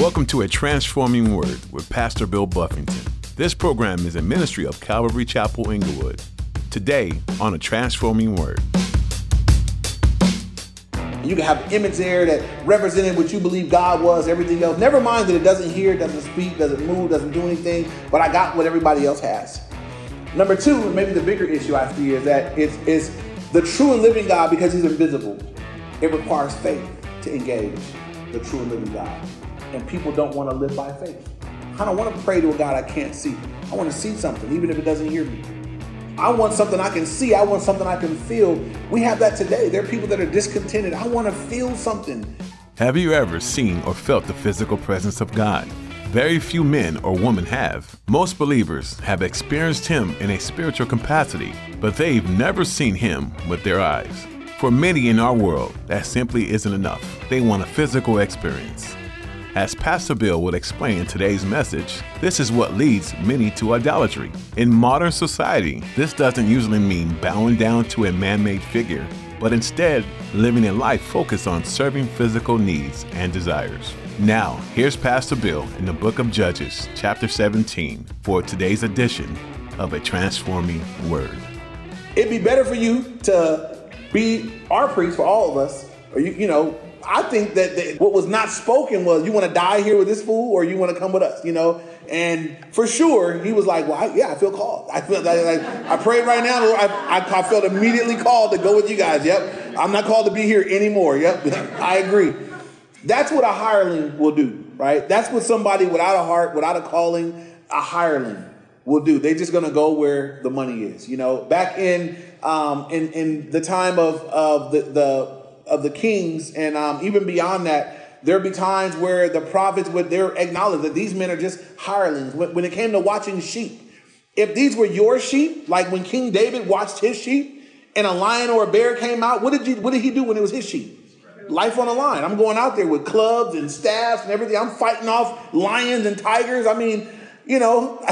Welcome to A Transforming Word with Pastor Bill Buffington. This program is a ministry of Calvary Chapel Inglewood. Today on A Transforming Word. You can have image there that represented what you believe God was, everything else. Never mind that it doesn't hear, doesn't speak, doesn't move, doesn't do anything, but I got what everybody else has. Number two, and maybe the bigger issue I see is that it's, it's the true and living God because he's invisible. It requires faith to engage the true and living God and people don't want to live by faith. I don't want to pray to a God I can't see. I want to see something, even if it doesn't hear me. I want something I can see. I want something I can feel. We have that today. There are people that are discontented. I want to feel something. Have you ever seen or felt the physical presence of God? Very few men or women have. Most believers have experienced Him in a spiritual capacity, but they've never seen Him with their eyes. For many in our world, that simply isn't enough. They want a physical experience. As Pastor Bill will explain in today's message, this is what leads many to idolatry. In modern society, this doesn't usually mean bowing down to a man made figure, but instead living a life focused on serving physical needs and desires. Now, here's Pastor Bill in the book of Judges, chapter 17, for today's edition of A Transforming Word. It'd be better for you to be our priest for all of us, or you, you know, I think that the, what was not spoken was, you want to die here with this fool or you want to come with us, you know? And for sure, he was like, well, I, yeah, I feel called. I feel like, like I prayed right now. I, I, I, felt immediately called to go with you guys. Yep. I'm not called to be here anymore. Yep. I agree. That's what a hireling will do, right? That's what somebody without a heart, without a calling, a hireling will do. They're just going to go where the money is. You know, back in um, in in the time of of the the of the kings, and um, even beyond that, there'd be times where the prophets would they're acknowledge that these men are just hirelings. When, when it came to watching sheep, if these were your sheep, like when King David watched his sheep, and a lion or a bear came out, what did you what did he do when it was his sheep? Life on the line. I'm going out there with clubs and staffs and everything. I'm fighting off lions and tigers. I mean, you know.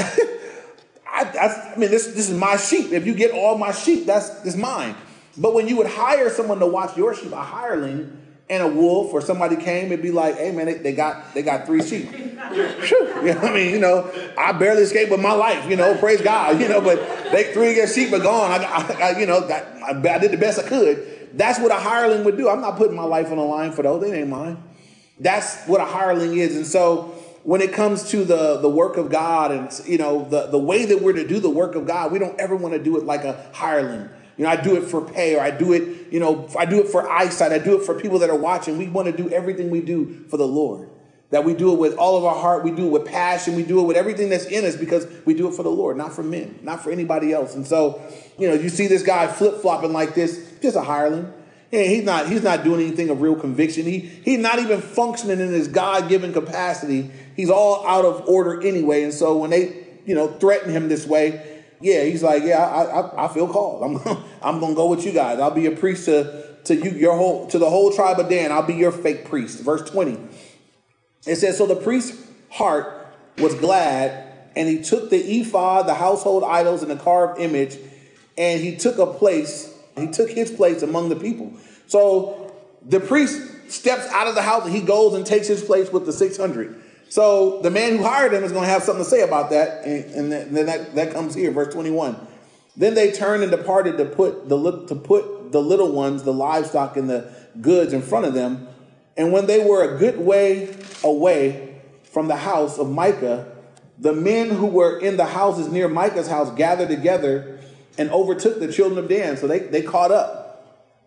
I, I, I, mean, this this is my sheep. If you get all my sheep, that's, that's mine. But when you would hire someone to watch your sheep, a hireling and a wolf or somebody came, it'd be like, hey man, they, they got they got three sheep. you know I mean, you know, I barely escaped with my life, you know, praise God, you know, but they three of their sheep are gone. I, I, I you know, got, I, I did the best I could. That's what a hireling would do. I'm not putting my life on the line for those. They ain't mine. That's what a hireling is. And so when it comes to the, the work of God and you know the, the way that we're to do the work of God, we don't ever want to do it like a hireling. You know, I do it for pay or I do it, you know, I do it for eyesight. I do it for people that are watching. We want to do everything we do for the Lord. That we do it with all of our heart, we do it with passion, we do it with everything that's in us because we do it for the Lord, not for men, not for anybody else. And so, you know, you see this guy flip flopping like this, just a hireling. Yeah, he's not he's not doing anything of real conviction. He he's not even functioning in his God-given capacity. He's all out of order anyway. And so when they, you know, threaten him this way, yeah, he's like, yeah, I, I, I feel called. I'm, I'm gonna go with you guys. I'll be a priest to, to you, your whole, to the whole tribe of Dan. I'll be your fake priest. Verse 20. It says, so the priest's heart was glad, and he took the ephod, the household idols, and the carved image, and he took a place. He took his place among the people. So the priest steps out of the house, and he goes and takes his place with the 600. So the man who hired him is going to have something to say about that. And, and then that, that comes here, verse 21. Then they turned and departed to put the to put the little ones, the livestock, and the goods in front of them. And when they were a good way away from the house of Micah, the men who were in the houses near Micah's house gathered together and overtook the children of Dan. So they, they caught up.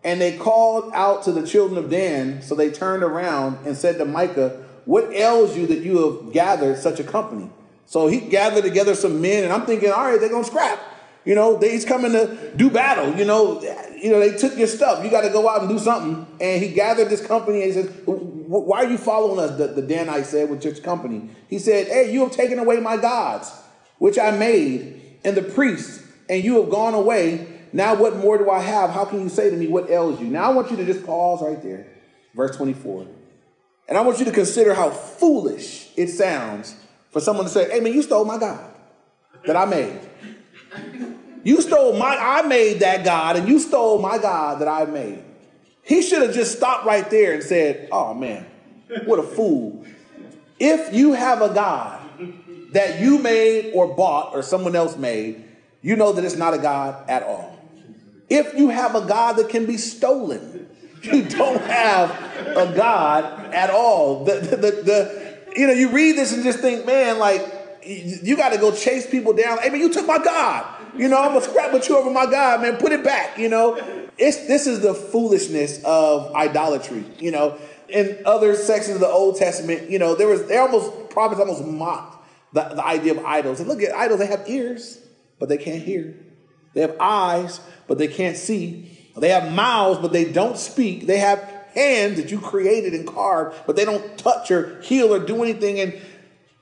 And they called out to the children of Dan. So they turned around and said to Micah, what ails you that you have gathered such a company? So he gathered together some men, and I'm thinking, all right, they're gonna scrap. You know, they, he's coming to do battle. You know, you know, they took your stuff. You got to go out and do something. And he gathered this company and he says, Why are you following us? The, the Danite said with his company. He said, Hey, you have taken away my gods, which I made, and the priests, and you have gone away. Now, what more do I have? How can you say to me, What ails you? Now, I want you to just pause right there. Verse 24. And I want you to consider how foolish it sounds for someone to say, hey man, you stole my God that I made. You stole my, I made that God, and you stole my God that I made. He should have just stopped right there and said, oh man, what a fool. If you have a God that you made or bought or someone else made, you know that it's not a God at all. If you have a God that can be stolen, you don't have a God at all. The, the, the, the you know, you read this and just think, man, like, you got to go chase people down. Hey, man, you took my God. You know, I'm gonna scrap with you over my God, man. Put it back. You know, it's this is the foolishness of idolatry. You know, in other sections of the Old Testament, you know, there was they almost prophets almost mocked the, the idea of idols. And look at idols; they have ears, but they can't hear. They have eyes, but they can't see. They have mouths, but they don't speak. They have hands that you created and carved, but they don't touch or heal or do anything. And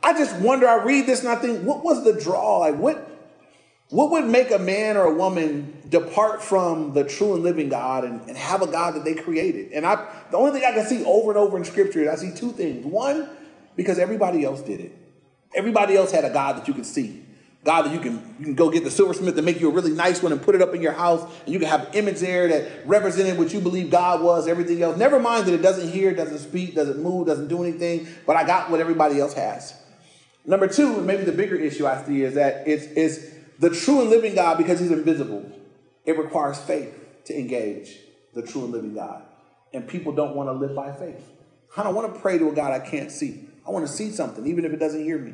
I just wonder, I read this and I think, what was the draw? Like, what, what would make a man or a woman depart from the true and living God and, and have a God that they created? And I, the only thing I can see over and over in scripture is I see two things. One, because everybody else did it. Everybody else had a God that you could see. God that you can you can go get the silversmith to make you a really nice one and put it up in your house, and you can have an image there that represented what you believe God was, everything else. Never mind that it doesn't hear, doesn't speak, doesn't move, doesn't do anything, but I got what everybody else has. Number two, and maybe the bigger issue I see is that it's, it's the true and living God, because he's invisible, it requires faith to engage the true and living God. And people don't want to live by faith. I don't want to pray to a God I can't see. I want to see something, even if it doesn't hear me.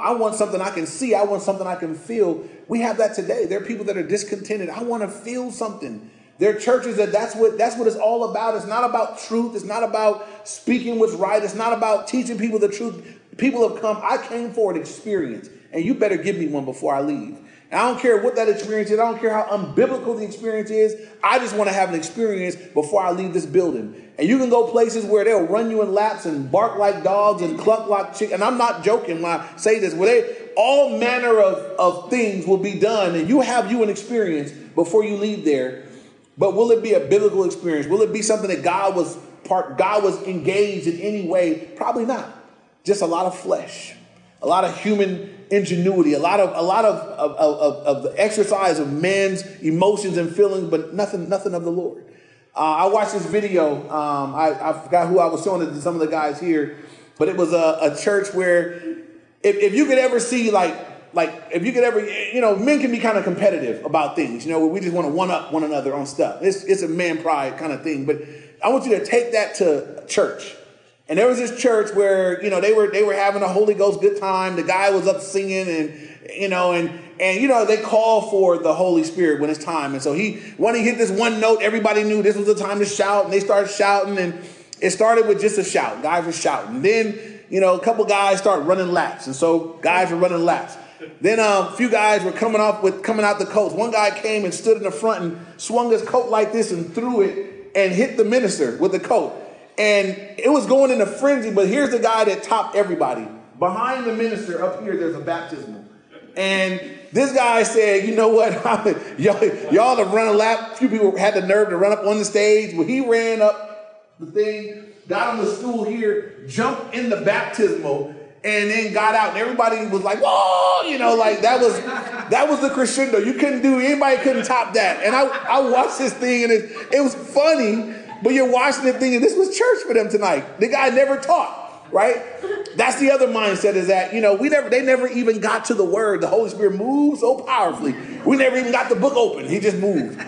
I want something I can see. I want something I can feel. We have that today. There are people that are discontented. I want to feel something. There are churches that that's what that's what it's all about. It's not about truth. It's not about speaking what's right. It's not about teaching people the truth. People have come. I came for an experience, and you better give me one before I leave. I don't care what that experience is. I don't care how unbiblical the experience is. I just want to have an experience before I leave this building. And you can go places where they'll run you in laps and bark like dogs and cluck like chickens. And I'm not joking when I say this. Where they all manner of, of things will be done, and you have you an experience before you leave there. But will it be a biblical experience? Will it be something that God was part God was engaged in any way? Probably not just a lot of flesh, a lot of human ingenuity, a lot of a lot of, of, of, of the exercise of man's emotions and feelings, but nothing nothing of the Lord. Uh, I watched this video. Um, I, I, forgot who I was showing it to some of the guys here, but it was a, a church where if, if you could ever see like like if you could ever you know men can be kind of competitive about things you know we just want to one up one another on stuff it's, it's a man pride kind of thing but i want you to take that to church and there was this church where, you know, they were they were having a Holy Ghost good time. The guy was up singing and you know, and and you know, they call for the Holy Spirit when it's time. And so he when he hit this one note, everybody knew this was the time to shout, and they started shouting, and it started with just a shout. Guys were shouting. Then, you know, a couple guys started running laps. And so guys were running laps. Then um, a few guys were coming off with coming out the coats. One guy came and stood in the front and swung his coat like this and threw it and hit the minister with the coat. And it was going in a frenzy, but here's the guy that topped everybody. Behind the minister up here, there's a baptismal. And this guy said, you know what? y'all, y'all have run a lap. A few people had the nerve to run up on the stage. Well, he ran up the thing, got on the stool here, jumped in the baptismal, and then got out. And everybody was like, whoa, you know, like that was that was the crescendo. You couldn't do anybody couldn't top that. And I, I watched this thing and it, it was funny but you're watching it thinking this was church for them tonight. The guy never taught, right? That's the other mindset is that, you know, we never they never even got to the word. The Holy Spirit moved so powerfully. We never even got the book open. He just moved.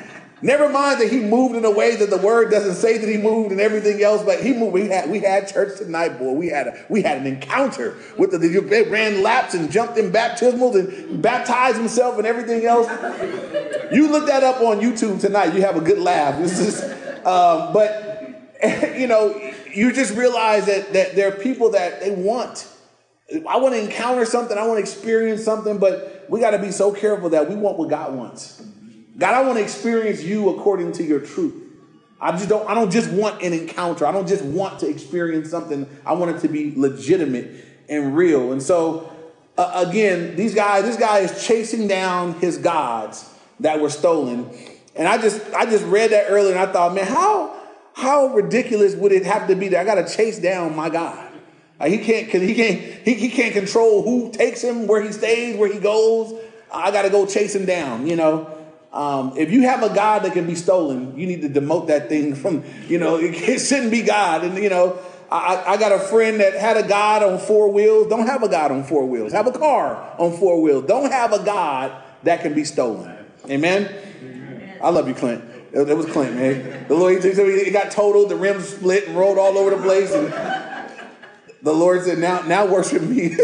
Never mind that he moved in a way that the word doesn't say that he moved and everything else, but he moved. We had we had church tonight, boy. We had a we had an encounter with the they ran laps and jumped in baptismals and baptized himself and everything else. You look that up on YouTube tonight. You have a good laugh. This is um, but you know, you just realize that that there are people that they want. I want to encounter something. I want to experience something, but we got to be so careful that we want what God wants. God, I want to experience you according to your truth. I just don't. I don't just want an encounter. I don't just want to experience something. I want it to be legitimate and real. And so, uh, again, these guys. This guy is chasing down his gods that were stolen and I just I just read that earlier and I thought, man, how how ridiculous would it have to be that I got to chase down my God? Like he can't cause he can't he, he can't control who takes him, where he stays, where he goes. I got to go chase him down, you know. Um, if you have a God that can be stolen, you need to demote that thing from, you know, it shouldn't be God. And, you know, I, I got a friend that had a God on four wheels. Don't have a God on four wheels. Have a car on four wheels. Don't have a God that can be stolen. Amen. I love you, Clint. It, was Clint, man. The Lord, he got totaled, the rims split and rolled all over the place. And the Lord said, now, now worship me.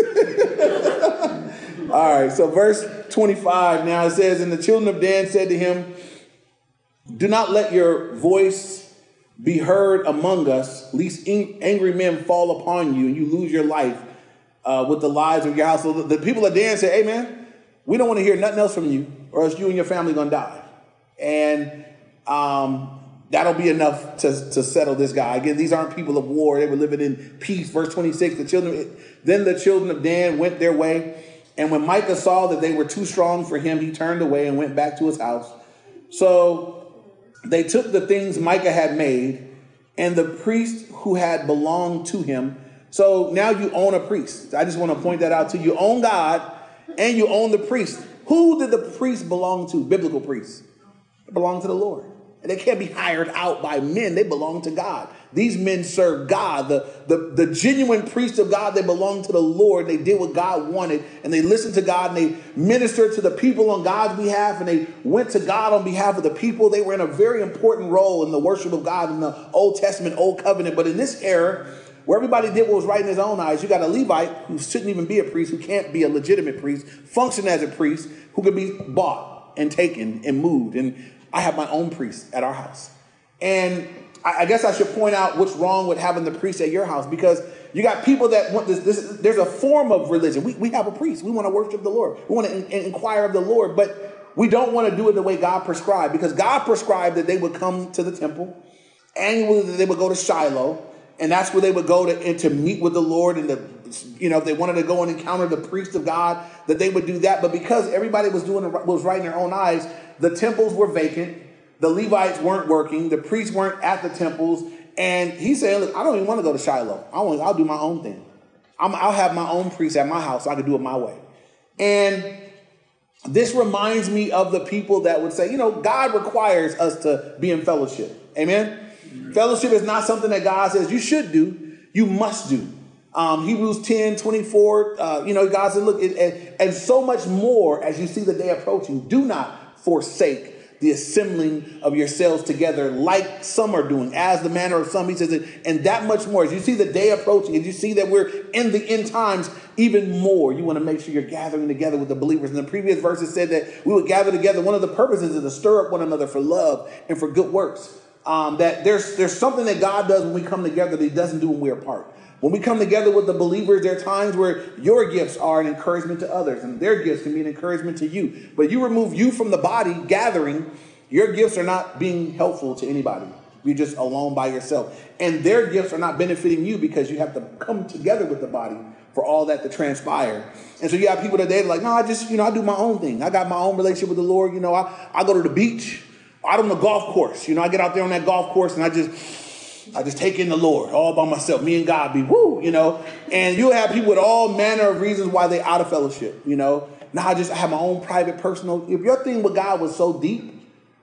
all right, so verse 25 now it says, And the children of Dan said to him, Do not let your voice be heard among us, lest angry men fall upon you and you lose your life uh, with the lives of your house. So the, the people of Dan said, Hey, man, we don't want to hear nothing else from you, or else you and your family going to die. And um, that'll be enough to, to settle this guy. Again, these aren't people of war. They were living in peace. Verse 26, the children, then the children of Dan went their way. And when Micah saw that they were too strong for him, he turned away and went back to his house. So they took the things Micah had made and the priest who had belonged to him. So now you own a priest. I just want to point that out to you. You own God and you own the priest. Who did the priest belong to? Biblical priests. It belonged to the Lord. And they can't be hired out by men. They belong to God. These men serve God, the, the, the genuine priests of God. They belong to the Lord. They did what God wanted, and they listened to God, and they ministered to the people on God's behalf, and they went to God on behalf of the people. They were in a very important role in the worship of God in the Old Testament, Old Covenant. But in this era, where everybody did what was right in his own eyes, you got a Levite who shouldn't even be a priest, who can't be a legitimate priest, function as a priest, who could be bought and taken and moved. And I have my own priest at our house. And I guess I should point out what's wrong with having the priest at your house because you got people that want this. this there's a form of religion. We, we have a priest. We want to worship the Lord. We want to in, inquire of the Lord, but we don't want to do it the way God prescribed because God prescribed that they would come to the temple annually. That they would go to Shiloh, and that's where they would go to and to meet with the Lord and the you know if they wanted to go and encounter the priest of God that they would do that. But because everybody was doing was right in their own eyes, the temples were vacant the Levites weren't working, the priests weren't at the temples, and he's saying, Look, I don't even want to go to Shiloh. I want, I'll do my own thing. i will have my own priest at my house so I can do it my way. And this reminds me of the people that would say, you know, God requires us to be in fellowship. Amen? Mm-hmm. Fellowship is not something that God says you should do, you must do. Um, Hebrews 10 24, uh, you know, God said, look, and, and so much more as you see the day approaching, do not forsake the assembling of yourselves together, like some are doing, as the manner of some. He says and that much more. As you see the day approaching, as you see that we're in the end times, even more, you want to make sure you're gathering together with the believers. And the previous verses said that we would gather together. One of the purposes is to stir up one another for love and for good works. Um, that there's there's something that God does when we come together that He doesn't do when we're apart. When we come together with the believers, there are times where your gifts are an encouragement to others, and their gifts can be an encouragement to you. But you remove you from the body gathering, your gifts are not being helpful to anybody. You're just alone by yourself. And their gifts are not benefiting you because you have to come together with the body for all that to transpire. And so you have people today that are like, no, I just, you know, I do my own thing. I got my own relationship with the Lord. You know, I, I go to the beach, out on the golf course. You know, I get out there on that golf course and I just I just take in the Lord all by myself. Me and God be woo, you know. And you'll have people with all manner of reasons why they out of fellowship, you know. Now I just have my own private personal. If your thing with God was so deep,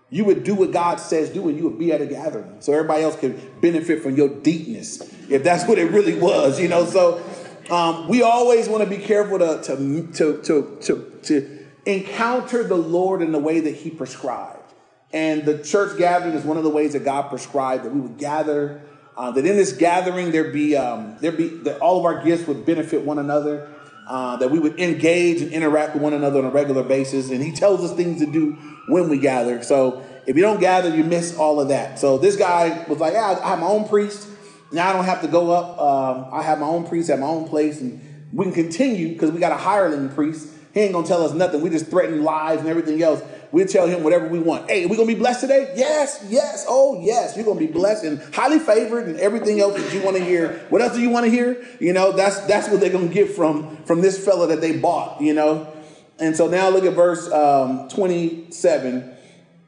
you would do what God says do, and you would be at a gathering, so everybody else could benefit from your deepness, if that's what it really was, you know. So um, we always want to be careful to to to to to, to encounter the Lord in the way that He prescribed. And the church gathering is one of the ways that God prescribed that we would gather. Uh, that in this gathering there be um, there be that all of our gifts would benefit one another. Uh, that we would engage and interact with one another on a regular basis. And He tells us things to do when we gather. So if you don't gather, you miss all of that. So this guy was like, "Yeah, I have my own priest. Now I don't have to go up. Um, I have my own priest at my own place, and we can continue because we got a hireling priest. He ain't gonna tell us nothing. We just threaten lives and everything else. We'll tell him whatever we want. Hey, are we gonna be blessed today? Yes, yes, oh yes. You're gonna be blessed and highly favored and everything else that you want to hear. What else do you want to hear? You know, that's that's what they're gonna get from from this fella that they bought, you know. And so now look at verse um, 27.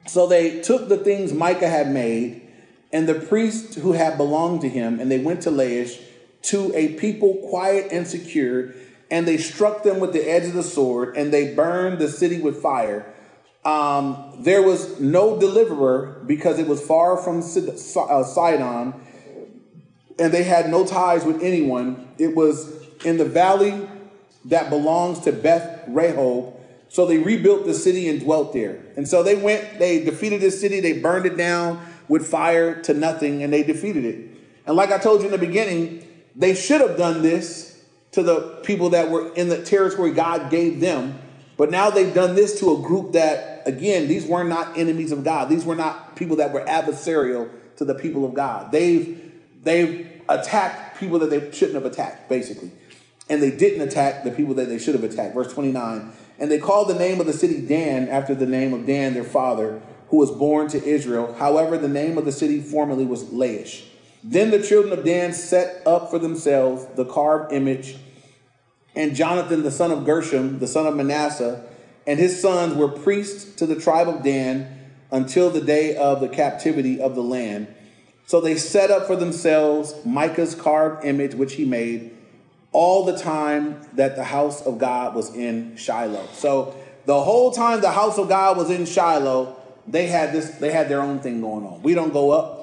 So they took the things Micah had made, and the priest who had belonged to him, and they went to Laish to a people quiet and secure, and they struck them with the edge of the sword, and they burned the city with fire um, there was no deliverer because it was far from uh, Sidon, and they had no ties with anyone. It was in the valley that belongs to Beth Rehob. So they rebuilt the city and dwelt there. And so they went, they defeated the city, they burned it down with fire to nothing, and they defeated it. And like I told you in the beginning, they should have done this to the people that were in the territory God gave them. But now they've done this to a group that, again, these were not enemies of God. These were not people that were adversarial to the people of God. They've they've attacked people that they shouldn't have attacked, basically. And they didn't attack the people that they should have attacked. Verse 29. And they called the name of the city Dan after the name of Dan, their father, who was born to Israel. However, the name of the city formerly was Laish. Then the children of Dan set up for themselves the carved image, and Jonathan, the son of Gershom, the son of Manasseh, and his sons were priests to the tribe of Dan until the day of the captivity of the land. So they set up for themselves Micah's carved image, which he made, all the time that the house of God was in Shiloh. So the whole time the house of God was in Shiloh, they had this, they had their own thing going on. We don't go up.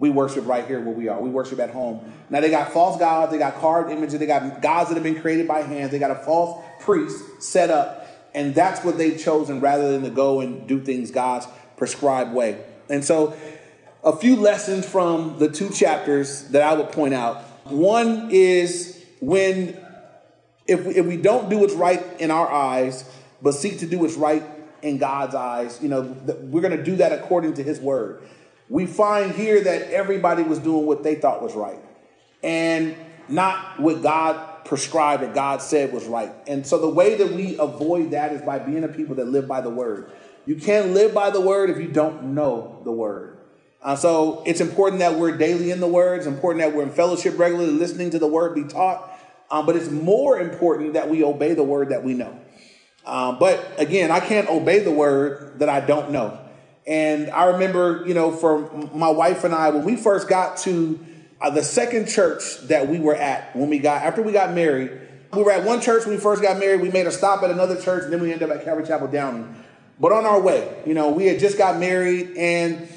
We worship right here where we are. We worship at home. Now they got false gods, they got carved images, they got gods that have been created by hands, they got a false priest set up, and that's what they've chosen rather than to go and do things God's prescribed way. And so a few lessons from the two chapters that I would point out. One is when if we, if we don't do what's right in our eyes, but seek to do what's right in God's eyes, you know, we're going to do that according to His word. We find here that everybody was doing what they thought was right, and not what God prescribed or God said was right. And so the way that we avoid that is by being a people that live by the word. You can't live by the word if you don't know the word. Uh, so it's important that we're daily in the Word. It's important that we're in fellowship regularly, listening to the Word be taught. Um, but it's more important that we obey the Word that we know. Um, but again, I can't obey the Word that I don't know. And I remember, you know, for my wife and I, when we first got to uh, the second church that we were at, when we got after we got married, we were at one church when we first got married. We made a stop at another church, and then we ended up at Calvary Chapel Downey. But on our way, you know, we had just got married, and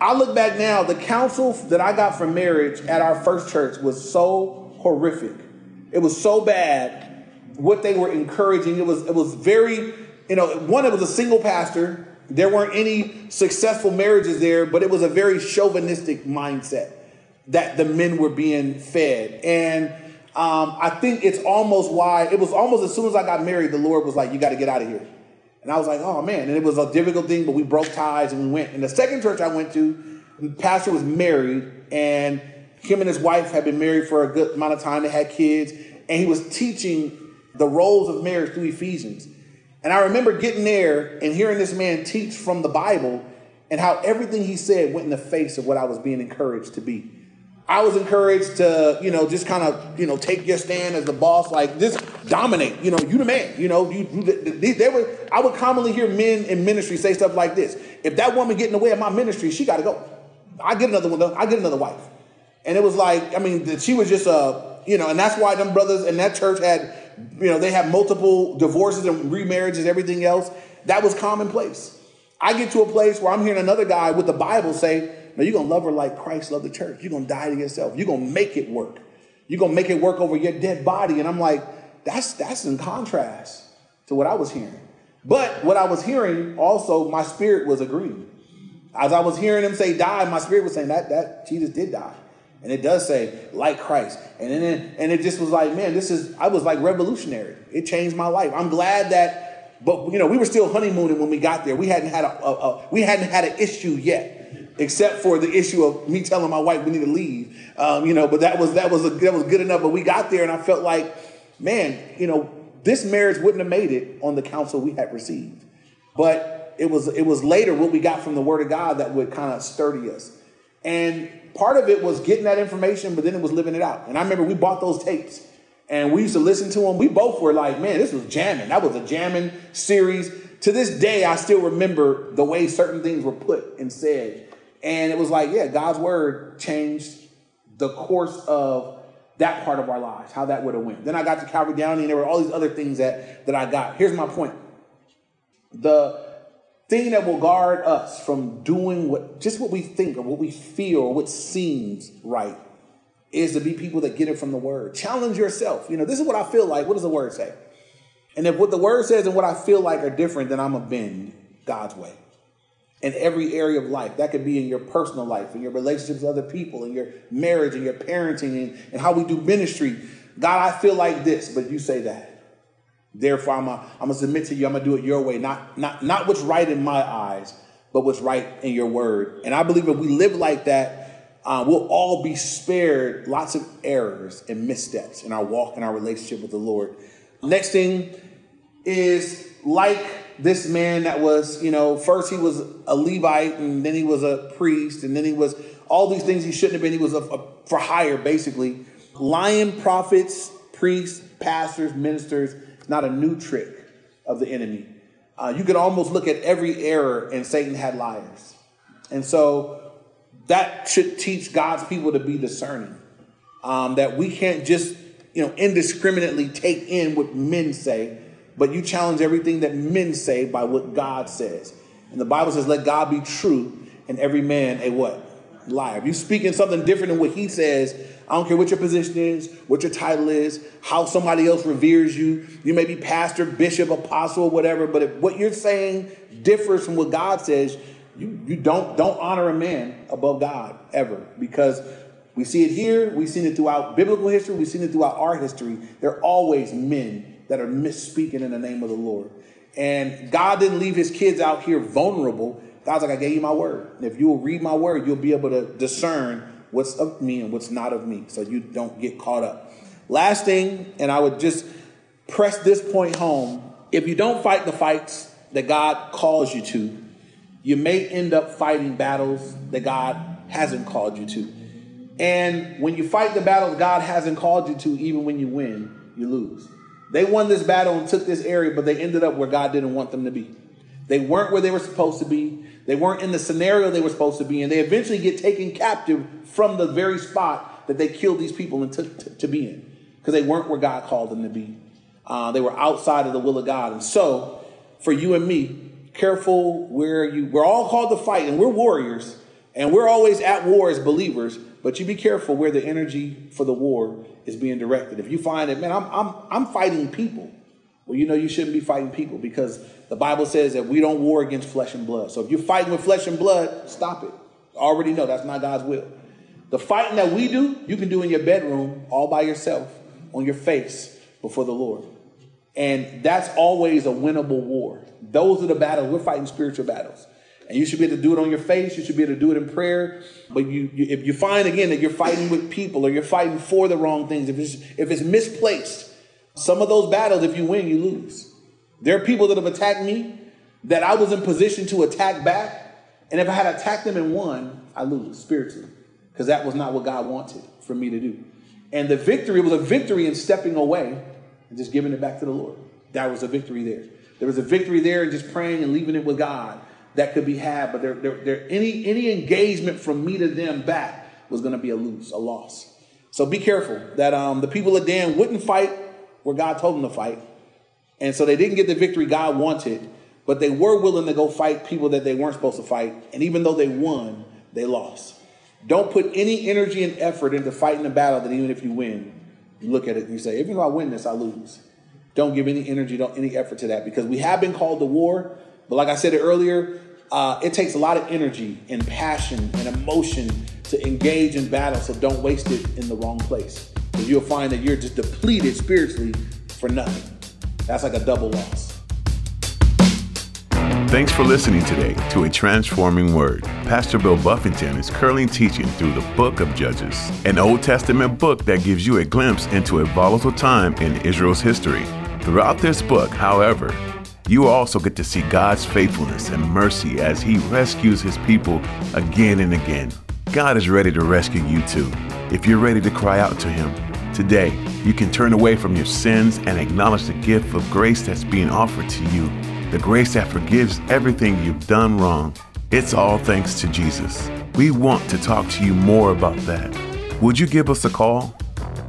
I look back now, the counsel that I got from marriage at our first church was so horrific. It was so bad what they were encouraging. It was it was very, you know, one, it was a single pastor. There weren't any successful marriages there, but it was a very chauvinistic mindset that the men were being fed. And um, I think it's almost why it was almost as soon as I got married, the Lord was like, You got to get out of here. And I was like, oh man. And it was a difficult thing, but we broke ties and we went. And the second church I went to, the pastor was married, and him and his wife had been married for a good amount of time. They had kids, and he was teaching the roles of marriage through Ephesians. And I remember getting there and hearing this man teach from the Bible and how everything he said went in the face of what I was being encouraged to be. I was encouraged to, you know, just kind of, you know, take your stand as the boss, like just dominate. You know, you the man. You know, you, you they were. I would commonly hear men in ministry say stuff like this: "If that woman get in the way of my ministry, she got to go. I get another one. I get another wife." And it was like, I mean, she was just a, you know, and that's why them brothers in that church had, you know, they have multiple divorces and remarriages, everything else. That was commonplace. I get to a place where I'm hearing another guy with the Bible say, now you're gonna love her like Christ loved the church. You're gonna die to yourself. You're gonna make it work. You're gonna make it work over your dead body. And I'm like, that's that's in contrast to what I was hearing. But what I was hearing also, my spirit was agreeing. As I was hearing him say die, my spirit was saying that that Jesus did die. And it does say like Christ. And then and it just was like, man, this is I was like revolutionary. It changed my life. I'm glad that, but you know, we were still honeymooning when we got there. We hadn't had a, a, a we hadn't had an issue yet except for the issue of me telling my wife we need to leave. Um, you know, but that was that was a, that was good enough. But we got there, and I felt like, man, you know, this marriage wouldn't have made it on the counsel we had received. But it was it was later what we got from the Word of God that would kind of sturdy us. And part of it was getting that information, but then it was living it out. And I remember we bought those tapes. And we used to listen to them. We both were like, man, this was jamming. That was a jamming series. To this day, I still remember the way certain things were put and said and it was like, yeah, God's word changed the course of that part of our lives, how that would have went. Then I got to Calvary Downey, and there were all these other things that, that I got. Here's my point. The thing that will guard us from doing what just what we think or what we feel or what seems right is to be people that get it from the word. Challenge yourself. You know, this is what I feel like. What does the word say? And if what the word says and what I feel like are different, then I'm a bend God's way. In every area of life. That could be in your personal life, in your relationships with other people, in your marriage, in your parenting, and, and how we do ministry. God, I feel like this, but you say that. Therefore, I'm gonna, I'm submit to you. I'm gonna do it your way, not, not, not what's right in my eyes, but what's right in your word. And I believe if we live like that, uh, we'll all be spared lots of errors and missteps in our walk and our relationship with the Lord. Next thing is like this man that was, you know, first he was a Levite and then he was a priest and then he was all these things he shouldn't have been. He was a, a for hire, basically. Lying prophets, priests, pastors, ministers, not a new trick of the enemy. Uh, you could almost look at every error and Satan had liars. And so that should teach God's people to be discerning. Um, that we can't just, you know, indiscriminately take in what men say, but you challenge everything that men say by what God says. And the Bible says, let God be true and every man a what? Liar. If you speaking something different than what he says, I don't care what your position is, what your title is, how somebody else reveres you. You may be pastor, bishop, apostle, whatever, but if what you're saying differs from what God says, you, you don't don't honor a man above God ever because we see it here, we've seen it throughout biblical history, we've seen it throughout our history. There are always men that are misspeaking in the name of the Lord. And God didn't leave his kids out here vulnerable. God's like, I gave you my word. And if you will read my word, you'll be able to discern what's of me and what's not of me so you don't get caught up. Last thing, and I would just press this point home if you don't fight the fights that God calls you to, you may end up fighting battles that God hasn't called you to. And when you fight the battles God hasn't called you to, even when you win, you lose. They won this battle and took this area, but they ended up where God didn't want them to be. They weren't where they were supposed to be. They weren't in the scenario they were supposed to be in. They eventually get taken captive from the very spot that they killed these people and took to, to be in because they weren't where God called them to be. Uh, they were outside of the will of God. And so, for you and me, careful where you, we're all called to fight and we're warriors and we're always at war as believers, but you be careful where the energy for the war is being directed. If you find that, man, I'm, I'm, I'm fighting people. Well, you know you shouldn't be fighting people because the Bible says that we don't war against flesh and blood. So if you're fighting with flesh and blood, stop it. Already know that's not God's will. The fighting that we do, you can do in your bedroom all by yourself on your face before the Lord. And that's always a winnable war. Those are the battles. We're fighting spiritual battles. And you should be able to do it on your face. You should be able to do it in prayer. But you, you, if you find again that you're fighting with people or you're fighting for the wrong things, if it's, if it's misplaced, some of those battles, if you win, you lose. There are people that have attacked me that I was in position to attack back. And if I had attacked them and won, I lose spiritually because that was not what God wanted for me to do. And the victory was a victory in stepping away and just giving it back to the Lord. That was a victory there. There was a victory there in just praying and leaving it with God that could be had. But there, there, there any any engagement from me to them back was going to be a lose, a loss. So be careful that um, the people of Dan wouldn't fight where God told them to fight. And so they didn't get the victory God wanted, but they were willing to go fight people that they weren't supposed to fight. And even though they won, they lost. Don't put any energy and effort into fighting a battle that even if you win, you look at it and you say, even if I win this, I lose. Don't give any energy, don't any effort to that because we have been called to war. But like I said earlier, uh, it takes a lot of energy and passion and emotion to engage in battle. So don't waste it in the wrong place. You'll find that you're just depleted spiritually for nothing. That's like a double loss. Thanks for listening today to A Transforming Word. Pastor Bill Buffington is currently teaching through the book of Judges, an Old Testament book that gives you a glimpse into a volatile time in Israel's history. Throughout this book, however, you also get to see God's faithfulness and mercy as He rescues His people again and again. God is ready to rescue you too. If you're ready to cry out to Him, today you can turn away from your sins and acknowledge the gift of grace that's being offered to you the grace that forgives everything you've done wrong. It's all thanks to Jesus. We want to talk to you more about that. Would you give us a call?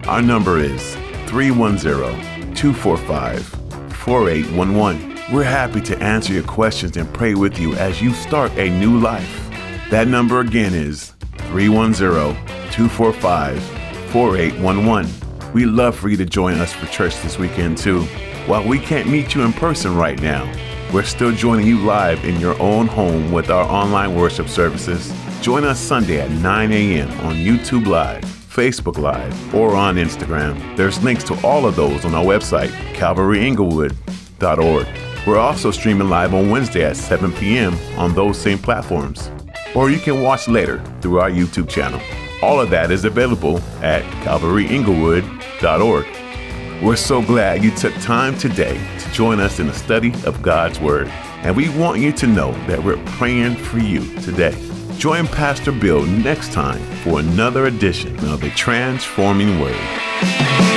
Our number is 310 245 4811. We're happy to answer your questions and pray with you as you start a new life. That number again is 310 245 4811. We'd love for you to join us for church this weekend too. While we can't meet you in person right now, we're still joining you live in your own home with our online worship services. Join us Sunday at 9 a.m. on YouTube Live, Facebook Live, or on Instagram. There's links to all of those on our website, calvaryinglewood.org. We're also streaming live on Wednesday at 7 p.m. on those same platforms. Or you can watch later through our YouTube channel. All of that is available at calvaryinglewood.org. We're so glad you took time today to join us in the study of God's Word, and we want you to know that we're praying for you today. Join Pastor Bill next time for another edition of the Transforming Word.